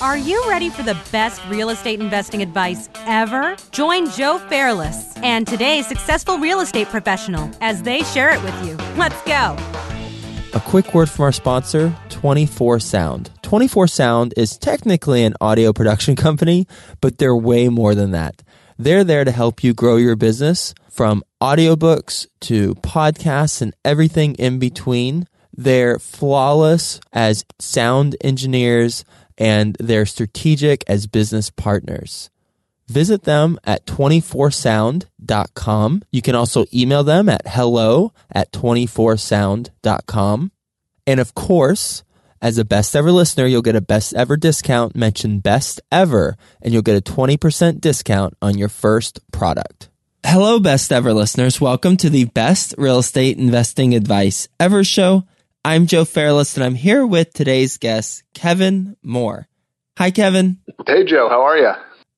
Are you ready for the best real estate investing advice ever? Join Joe Fairless and today's successful real estate professional as they share it with you. Let's go. A quick word from our sponsor, 24 Sound. 24 Sound is technically an audio production company, but they're way more than that. They're there to help you grow your business from audiobooks to podcasts and everything in between. They're flawless as sound engineers and they're strategic as business partners. Visit them at 24sound.com. You can also email them at hello at 24sound.com. And of course, as a best ever listener, you'll get a best ever discount. Mention best ever and you'll get a 20% discount on your first product. Hello, best ever listeners. Welcome to the best real estate investing advice ever show. I'm Joe Fairless and I'm here with today's guest, Kevin Moore. Hi, Kevin. Hey, Joe. How are you?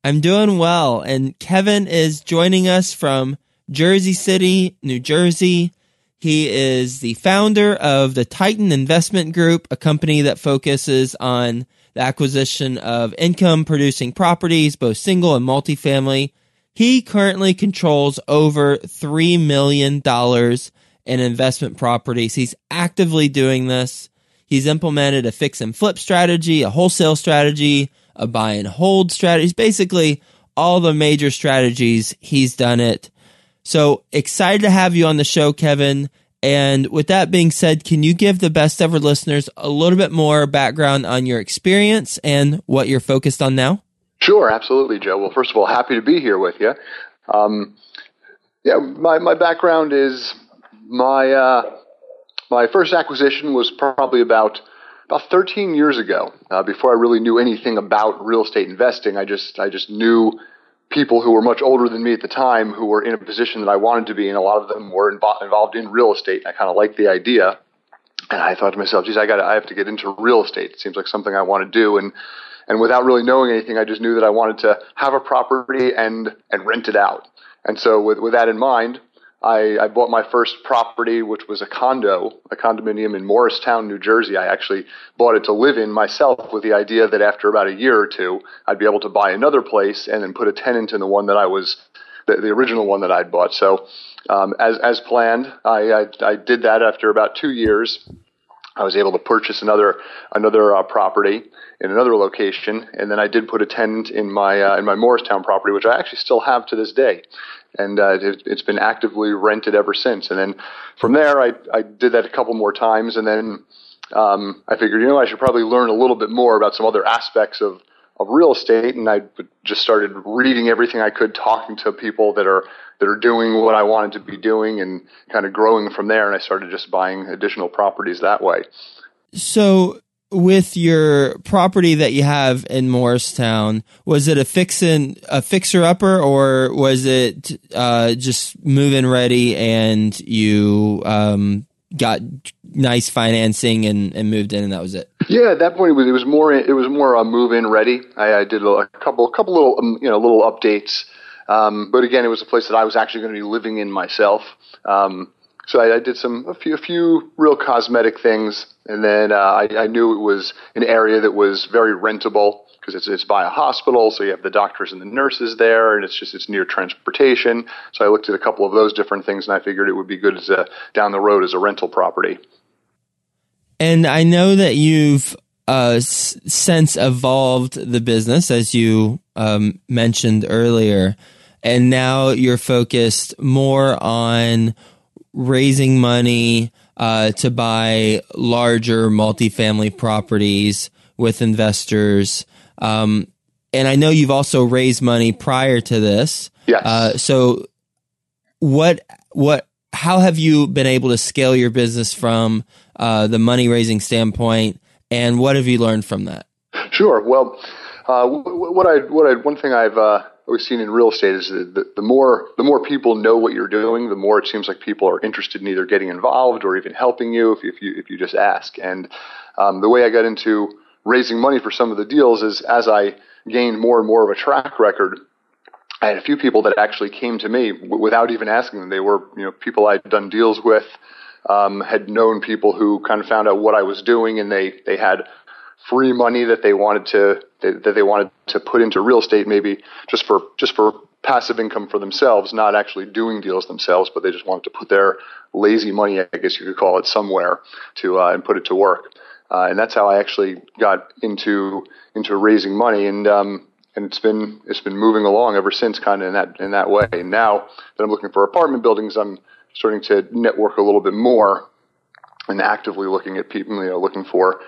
I'm doing well. And Kevin is joining us from Jersey City, New Jersey. He is the founder of the Titan Investment Group, a company that focuses on the acquisition of income producing properties, both single and multifamily. He currently controls over $3 million in investment properties. He's actively doing this. He's implemented a fix and flip strategy, a wholesale strategy, a buy and hold strategy. Basically, all the major strategies, he's done it. So excited to have you on the show, Kevin. And with that being said, can you give the best ever listeners a little bit more background on your experience and what you're focused on now? Sure, absolutely, Joe. Well, first of all, happy to be here with you. Um, yeah, my, my background is my uh, my first acquisition was probably about about 13 years ago. Uh, before I really knew anything about real estate investing, I just I just knew people who were much older than me at the time who were in a position that I wanted to be in. A lot of them were invo- involved in real estate. I kind of liked the idea, and I thought to myself, "Geez, I got I have to get into real estate. It seems like something I want to do." And and without really knowing anything, I just knew that I wanted to have a property and and rent it out. And so with with that in mind, I, I bought my first property, which was a condo, a condominium in Morristown, New Jersey. I actually bought it to live in myself with the idea that after about a year or two, I'd be able to buy another place and then put a tenant in the one that I was, the, the original one that I'd bought. So, um, as, as planned, I, I, I did that after about two years. I was able to purchase another another uh, property in another location, and then I did put a tenant in my uh, in my Morristown property, which I actually still have to this day and uh, it, has been actively rented ever since. And then from there, I, I did that a couple more times, and then um, I figured, you know, I should probably learn a little bit more about some other aspects of of real estate, and I just started reading everything I could, talking to people that are that are doing what I wanted to be doing, and kind of growing from there. And I started just buying additional properties that way. So with your property that you have in Morristown, was it a fixin a fixer upper or was it uh, just move-in ready and you um, got nice financing and, and moved in and that was it? Yeah, at that point it was it was more it was more a move-in ready. I, I did a couple a couple little um, you know little updates, um, but again it was a place that I was actually going to be living in myself. Um, so I, I, did some a few a few real cosmetic things, and then uh, I, I, knew it was an area that was very rentable because it's it's by a hospital, so you have the doctors and the nurses there, and it's just it's near transportation. So I looked at a couple of those different things, and I figured it would be good as a down the road as a rental property. And I know that you've uh, since evolved the business, as you um, mentioned earlier, and now you're focused more on raising money uh, to buy larger multifamily properties with investors. Um, and I know you've also raised money prior to this. Yes. Uh, so, what what how have you been able to scale your business from uh, the money raising standpoint, and what have you learned from that? Sure. Well, uh, what I what I one thing I've uh, we've seen in real estate is that the, the, more the more people know what you're doing, the more it seems like people are interested in either getting involved or even helping you if, if you if you just ask. And um, the way I got into raising money for some of the deals is as I gained more and more of a track record. I had a few people that actually came to me w- without even asking them. They were, you know, people I'd done deals with, um, had known people who kind of found out what I was doing, and they they had free money that they wanted to that they wanted to put into real estate, maybe just for just for passive income for themselves, not actually doing deals themselves, but they just wanted to put their lazy money, I guess you could call it, somewhere to uh, and put it to work. Uh, and that's how I actually got into into raising money, and um, and it's been it's been moving along ever since, kind of in that in that way. And now that I'm looking for apartment buildings, I'm starting to network a little bit more and actively looking at people, you know, looking for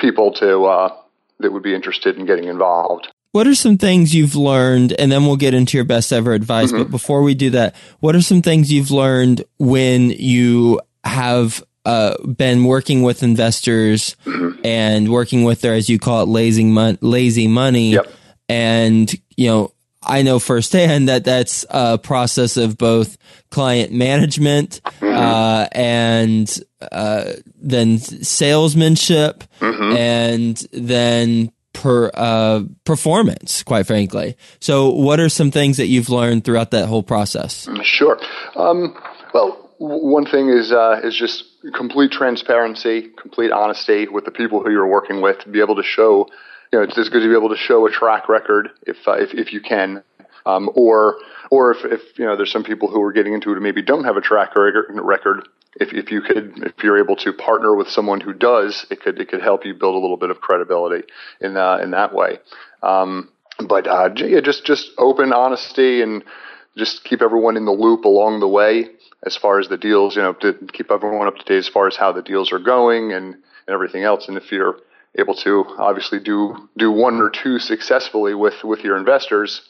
people to uh, that would be interested in getting involved. What are some things you've learned, and then we'll get into your best ever advice. Mm-hmm. But before we do that, what are some things you've learned when you have uh, been working with investors mm-hmm. and working with their, as you call it, lazy, mon- lazy money? Yep. And you know, I know firsthand that that's a process of both client management mm-hmm. uh, and uh, then salesmanship mm-hmm. and then per uh, performance, quite frankly. So, what are some things that you've learned throughout that whole process? Sure. Um, well, one thing is uh, is just complete transparency, complete honesty with the people who you're working with. To be able to show, you know, it's, it's good to be able to show a track record if uh, if, if you can, um, or or if, if you know there's some people who are getting into it who maybe don't have a track record if, if you could if you're able to partner with someone who does it could it could help you build a little bit of credibility in uh, in that way. Um, but uh, yeah, just just open honesty and just keep everyone in the loop along the way as far as the deals you know to keep everyone up to date as far as how the deals are going and, and everything else. And if you're able to obviously do do one or two successfully with with your investors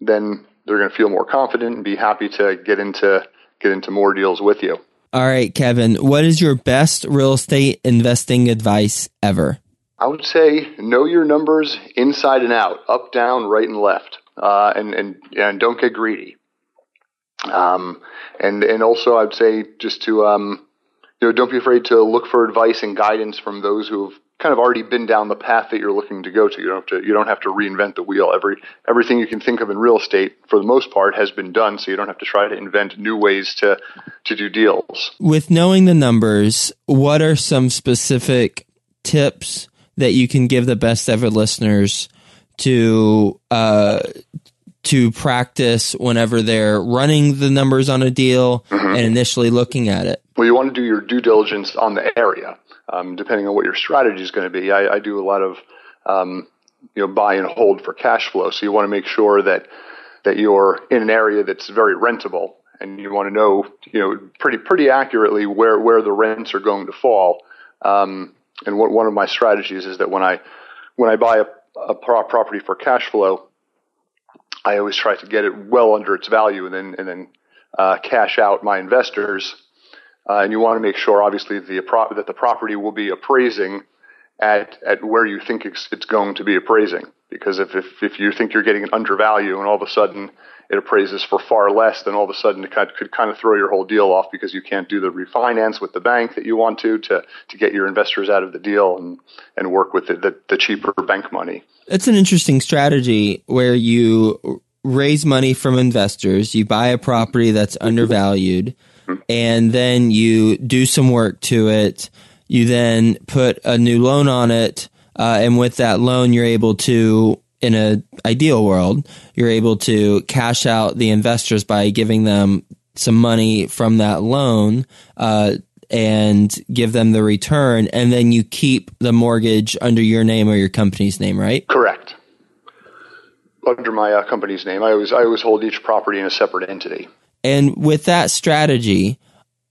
then they're going to feel more confident and be happy to get into get into more deals with you. All right, Kevin, what is your best real estate investing advice ever? I would say know your numbers inside and out, up, down, right, and left, uh, and and and don't get greedy. Um, and and also I'd say just to um, you know don't be afraid to look for advice and guidance from those who've kind of already been down the path that you're looking to go to. You don't have to you don't have to reinvent the wheel. Every everything you can think of in real estate, for the most part, has been done. So you don't have to try to invent new ways to to do deals. With knowing the numbers, what are some specific tips that you can give the best ever listeners to uh, to practice whenever they're running the numbers on a deal mm-hmm. and initially looking at it? Well, you want to do your due diligence on the area um, depending on what your strategy is going to be. I, I, do a lot of um, you know buy and hold for cash flow, so you want to make sure that that you're in an area that's very rentable, and you want to know you know pretty pretty accurately where where the rents are going to fall. Um, and what, one of my strategies is that when I when I buy a, a property for cash flow, I always try to get it well under its value, and then and then uh, cash out my investors uh, and you want to make sure, obviously, the, that the property will be appraising at, at where you think it's, it's going to be appraising. Because if, if, if you think you're getting an undervalue and all of a sudden it appraises for far less, then all of a sudden it could, could kind of throw your whole deal off because you can't do the refinance with the bank that you want to to, to get your investors out of the deal and, and work with the, the, the cheaper bank money. It's an interesting strategy where you raise money from investors, you buy a property that's undervalued and then you do some work to it. You then put a new loan on it, uh, and with that loan, you're able to, in an ideal world, you're able to cash out the investors by giving them some money from that loan. Uh, and give them the return, and then you keep the mortgage under your name or your company's name, right? Correct. Under my uh, company's name, I always I always hold each property in a separate entity. And with that strategy,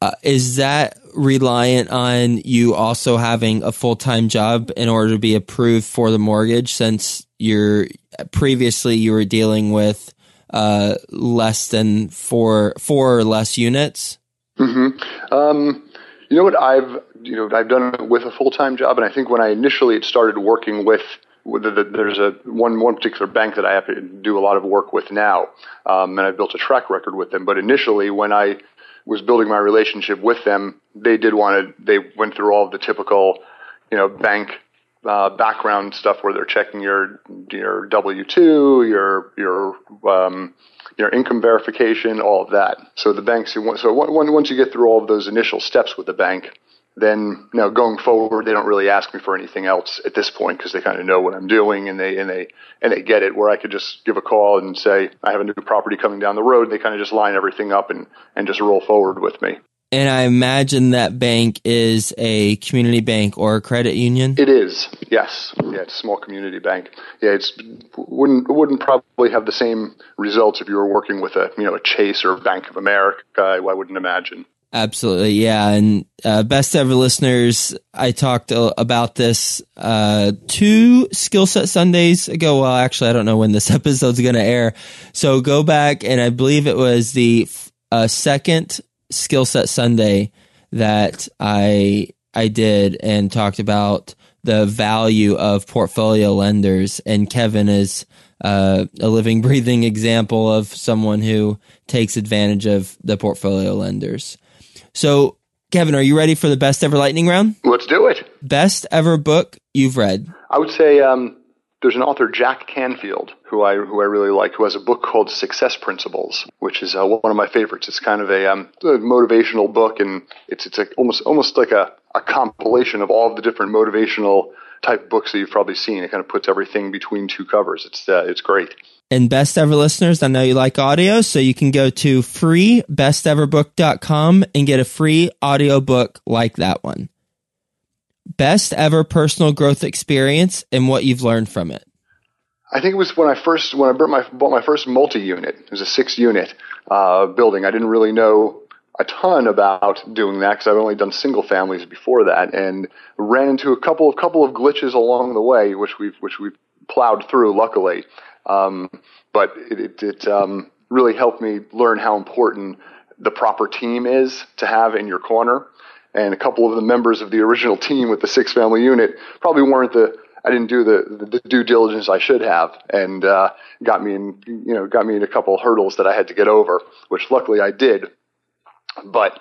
uh, is that reliant on you also having a full time job in order to be approved for the mortgage? Since you're previously you were dealing with uh, less than four four or less units. Mm-hmm. Um, you know what I've you know I've done it with a full time job, and I think when I initially started working with there's a one one particular bank that I have to do a lot of work with now, um, and I've built a track record with them. But initially, when I was building my relationship with them, they did want to. They went through all of the typical, you know, bank uh, background stuff where they're checking your your W two, your your um, your income verification, all of that. So the banks, so once you get through all of those initial steps with the bank, then you know going forward they don't really ask me for anything else at this point because they kind of know what I'm doing and they and they and they get it where I could just give a call and say I have a new property coming down the road they kind of just line everything up and and just roll forward with me. And I imagine that bank is a community bank or a credit union. It is, yes. Yeah, it's a small community bank. Yeah, it's wouldn't wouldn't probably have the same results if you were working with a you know a Chase or Bank of America. I, I wouldn't imagine. Absolutely, yeah. And uh, best ever listeners, I talked about this uh, two skill set Sundays ago. Well, actually, I don't know when this episode's going to air. So go back, and I believe it was the uh, second skill set Sunday that I I did and talked about the value of portfolio lenders. And Kevin is uh, a living, breathing example of someone who takes advantage of the portfolio lenders. So, Kevin, are you ready for the best ever lightning round? Let's do it. Best ever book you've read? I would say um, there's an author, Jack Canfield, who I who I really like, who has a book called Success Principles, which is uh, one of my favorites. It's kind of a, um, a motivational book, and it's it's a, almost almost like a, a compilation of all of the different motivational type books that you've probably seen. It kind of puts everything between two covers. It's uh, it's great. And best ever listeners, I know you like audio, so you can go to freebesteverbook.com and get a free audio book like that one. Best ever personal growth experience and what you've learned from it. I think it was when I first when I bought my bought my first multi unit. It was a six unit uh, building. I didn't really know a ton about doing that because I've only done single families before that, and ran into a couple of couple of glitches along the way, which we've which we've plowed through, luckily. Um, but it, it, um, really helped me learn how important the proper team is to have in your corner. And a couple of the members of the original team with the six family unit probably weren't the I didn't do the, the due diligence I should have, and uh, got me in you know got me in a couple of hurdles that I had to get over, which luckily I did. But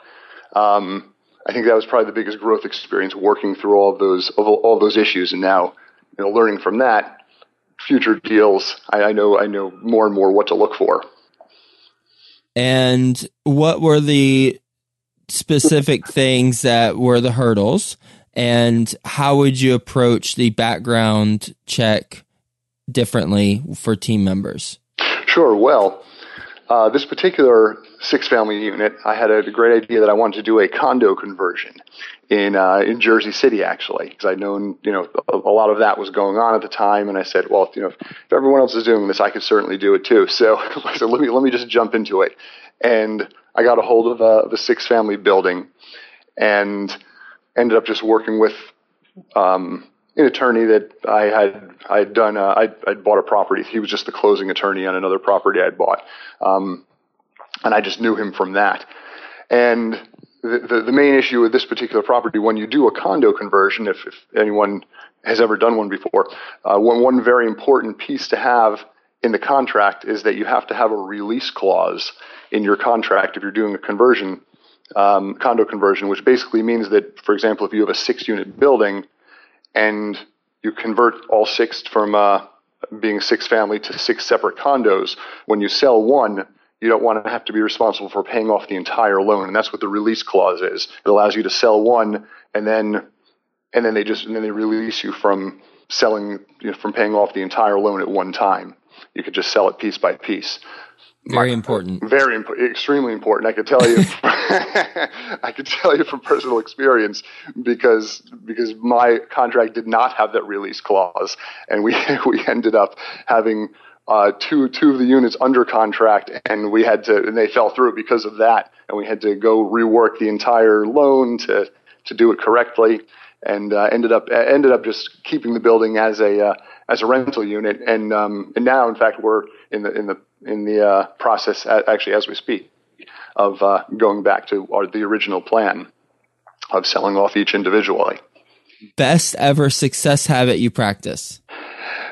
um, I think that was probably the biggest growth experience working through all of those all, all those issues, and now you know learning from that future deals, I, I know I know more and more what to look for. And what were the specific things that were the hurdles? And how would you approach the background check differently for team members? Sure. Well, uh, this particular six family unit, I had a great idea that I wanted to do a condo conversion in uh, in Jersey City, actually, because I'd known you know a, a, lot of that was going on at the time, and I said, well, you know, if everyone else is doing this, I could certainly do it too. So I said, let me let me just jump into it, and I got a hold of uh, the six family building, and ended up just working with um, an attorney that I had I had done uh, I'd, I'd, bought a property. He was just the closing attorney on another property I'd bought, um, and I just knew him from that. And the, the, main issue with this particular property, when you do a condo conversion, if, if anyone has ever done one before, uh, one one very important piece to have in the contract is that you have to have a release clause in your contract if you're doing a conversion, um, condo conversion, which basically means that, for example, if you have a six unit building and you convert all six from uh, being six family to six separate condos, when you sell one, you don't want to have to be responsible for paying off the entire loan, and that's what the release clause is. It allows you to sell one, and then and then they just and then they release you from selling you know, from paying off the entire loan at one time. You could just sell it piece by piece. Very My, important. Very important. Extremely important. I could tell you. I could tell you from personal experience because because my contract did not have that release clause, and we we ended up having uh, two two of the units under contract, and we had to and they fell through because of that, and we had to go rework the entire loan to to do it correctly, and uh, ended up ended up just keeping the building as a uh, as a rental unit, and um, and now in fact we're in the in the in the uh, process actually as we speak of uh, going back to our, the original plan of selling off each individually. Best ever success habit you practice.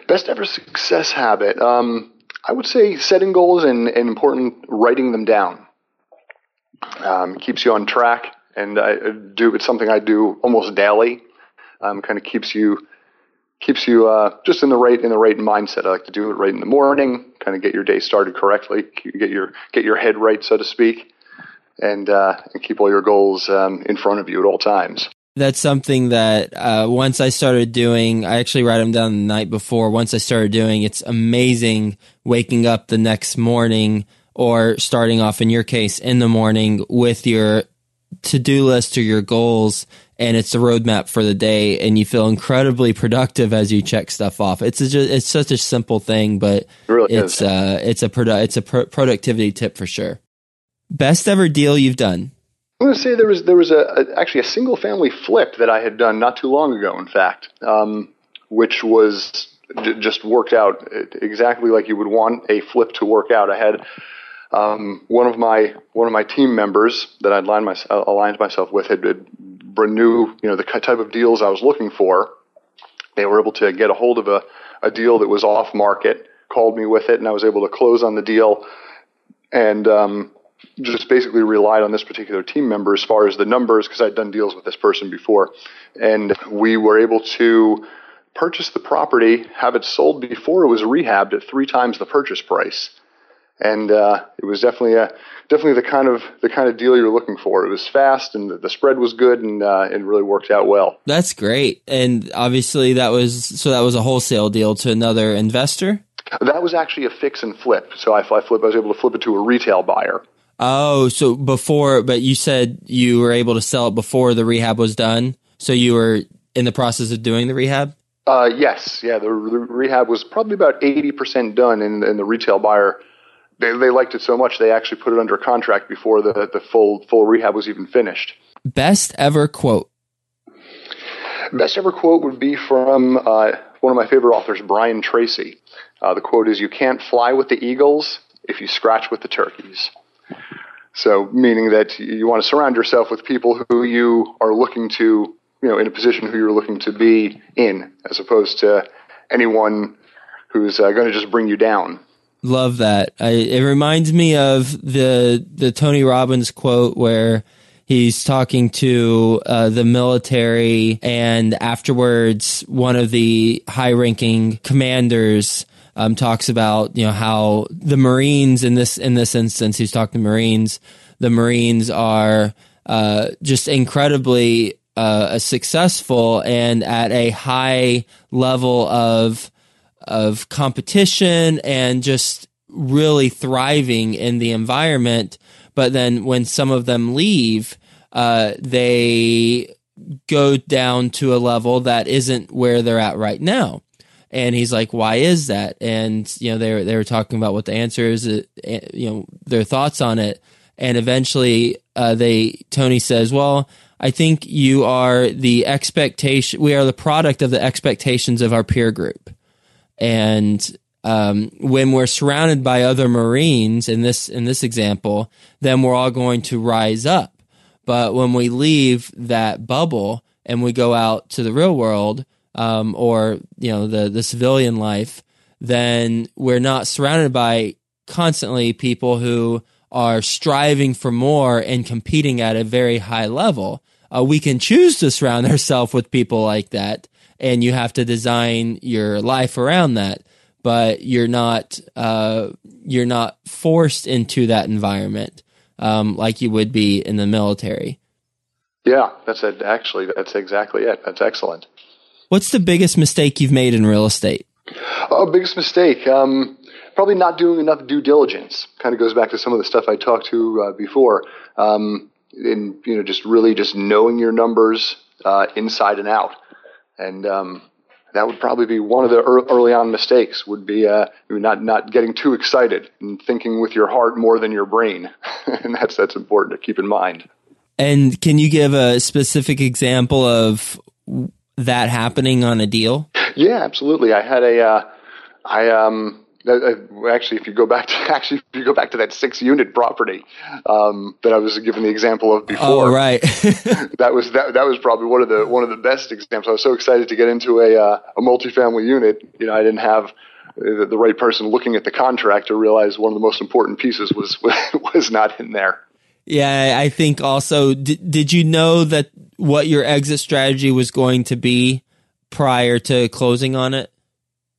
Best ever success habit. Um, I would say setting goals and, and important writing them down. Um, keeps you on track, and I do. It's something I do almost daily. Um, kind of keeps you keeps you uh, just in the right in the right mindset. I like to do it right in the morning, kind of get your day started correctly, get your get your head right, so to speak, and uh, and keep all your goals um, in front of you at all times. That's something that uh, once I started doing, I actually write them down the night before. Once I started doing, it's amazing waking up the next morning or starting off in your case in the morning with your to do list or your goals and it's a roadmap for the day and you feel incredibly productive as you check stuff off. It's a, it's such a simple thing, but It really it's uh it's a produ- it's a pro- productivity tip for sure. Best ever deal you've done. I'm going to say there was there was a, a actually a single family flip that I had done not too long ago. In fact, um, which was j- just worked out exactly like you would want a flip to work out. I had um, one of my one of my team members that I'd aligned, my, aligned myself with had, had knew you know the type of deals I was looking for. They were able to get a hold of a, a deal that was off market, called me with it, and I was able to close on the deal. And um, just basically relied on this particular team member as far as the numbers because I'd done deals with this person before. And we were able to purchase the property, have it sold before it was rehabbed at three times the purchase price. And uh, it was definitely a definitely the kind of the kind of deal you're looking for. It was fast and the, the spread was good and uh, it really worked out well. That's great. And obviously that was so that was a wholesale deal to another investor. That was actually a fix and flip. So I, I flip I was able to flip it to a retail buyer. Oh, so before, but you said you were able to sell it before the rehab was done. So you were in the process of doing the rehab. Uh, yes, yeah. The, the rehab was probably about eighty percent done, and, and the retail buyer they, they liked it so much they actually put it under contract before the, the full full rehab was even finished. Best ever quote. Best ever quote would be from uh, one of my favorite authors, Brian Tracy. Uh, the quote is, "You can't fly with the eagles if you scratch with the turkeys." So, meaning that you want to surround yourself with people who you are looking to, you know, in a position who you're looking to be in, as opposed to anyone who's uh, going to just bring you down. Love that. I, it reminds me of the the Tony Robbins quote where he's talking to uh, the military, and afterwards, one of the high ranking commanders um, talks about you know how the Marines in this in this instance, he's talking to Marines. The Marines are uh, just incredibly uh, successful and at a high level of of competition and just really thriving in the environment. But then when some of them leave, uh, they go down to a level that isn't where they're at right now. And he's like, "Why is that?" And you know, they were they were talking about what the answer is, uh, you know, their thoughts on it. And eventually, uh, they Tony says, "Well, I think you are the expectation. We are the product of the expectations of our peer group." And um, when we're surrounded by other Marines in this in this example, then we're all going to rise up. But when we leave that bubble and we go out to the real world, um, or you know the the civilian life, then we're not surrounded by constantly people who are striving for more and competing at a very high level. Uh, we can choose to surround ourselves with people like that, and you have to design your life around that. But you're not uh, you're not forced into that environment um, like you would be in the military. Yeah, that's it. Actually, that's exactly it. That's excellent. What's the biggest mistake you've made in real estate? Oh, biggest mistake. Um, probably not doing enough due diligence. Kind of goes back to some of the stuff I talked to uh, before. Um, in you know, just really just knowing your numbers uh, inside and out, and um, that would probably be one of the early on mistakes. Would be uh, not not getting too excited and thinking with your heart more than your brain, and that's that's important to keep in mind. And can you give a specific example of that happening on a deal? Yeah, absolutely. I had a, uh, I um, actually, if you go back to actually, if you go back to that six unit property um, that I was given the example of before, oh, right, that was that that was probably one of the one of the best examples. I was so excited to get into a uh, a multifamily unit. You know, I didn't have the, the right person looking at the contract to realize one of the most important pieces was was not in there. Yeah, I think also, did, did you know that what your exit strategy was going to be prior to closing on it?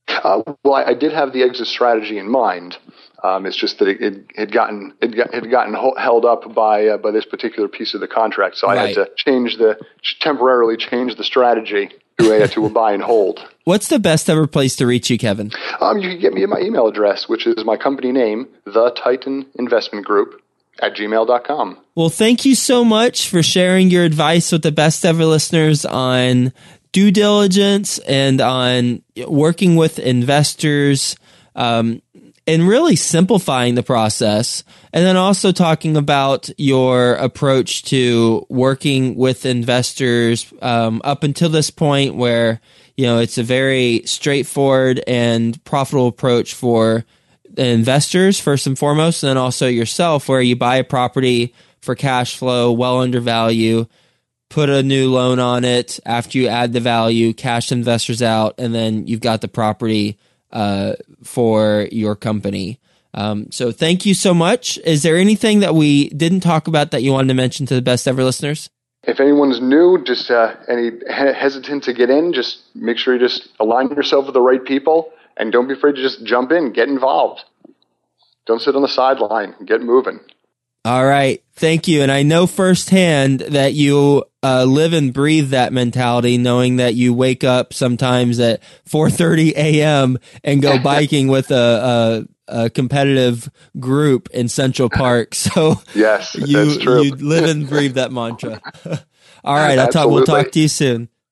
Uh, well, I, I, did have the exit strategy in mind. Um, it's just that it, it had gotten it got, had gotten held up by uh, by this particular piece of the contract, so right. I had to change the temporarily change the strategy to a to a buy and hold. What's the best ever place to reach you, Kevin? Um, you can get me at my email address, which is my company name, the Titan Investment Group at gmail.com. Well, thank you so much for sharing your advice with the best ever listeners on due diligence and on working with investors um, and really simplifying the process. And then also talking about your approach to working with investors um, up until this point where, you know, it's a very straightforward and profitable approach for investors first and foremost, and then also yourself where you buy a property for cash flow well under value put a new loan on it after you add the value, cash investors out, and then you've got the property uh, for your company. Um, so thank you so much. Is there anything that we didn't talk about that you wanted to mention to the best ever listeners? If anyone's new, just uh, any hesitant to get in, just make sure you just align yourself with the right people and don't be afraid to just jump in, get involved. Don't sit on the sideline, get moving. All right. Thank you. And I know firsthand that you uh, live and breathe that mentality, knowing that you wake up sometimes at 4:30 a.m. and go biking with a, a, a, competitive group in Central Park. So yes, you you live and breathe that mantra. All right. I'll talk. We'll talk to you soon.